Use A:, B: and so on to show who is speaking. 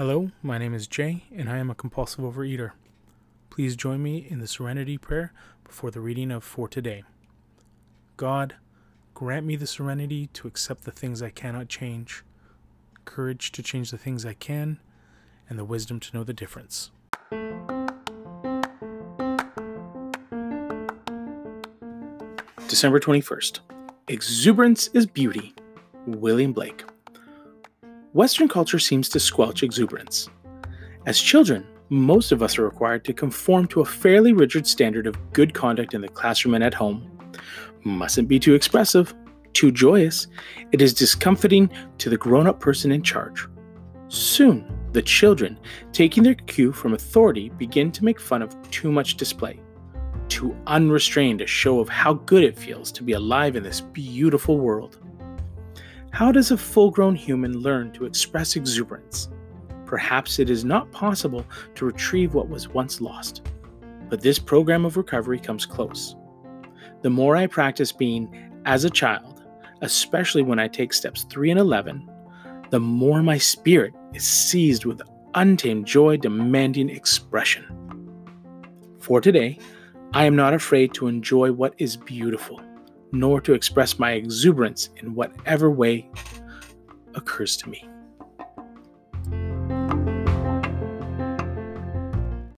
A: Hello, my name is Jay, and I am a compulsive overeater. Please join me in the serenity prayer before the reading of For Today. God, grant me the serenity to accept the things I cannot change, courage to change the things I can, and the wisdom to know the difference. December 21st. Exuberance is beauty. William Blake. Western culture seems to squelch exuberance. As children, most of us are required to conform to a fairly rigid standard of good conduct in the classroom and at home. Mustn't be too expressive, too joyous. It is discomforting to the grown up person in charge. Soon, the children, taking their cue from authority, begin to make fun of too much display, too unrestrained a show of how good it feels to be alive in this beautiful world. How does a full grown human learn to express exuberance? Perhaps it is not possible to retrieve what was once lost, but this program of recovery comes close. The more I practice being as a child, especially when I take steps 3 and 11, the more my spirit is seized with untamed joy demanding expression. For today, I am not afraid to enjoy what is beautiful nor to express my exuberance in whatever way occurs to me.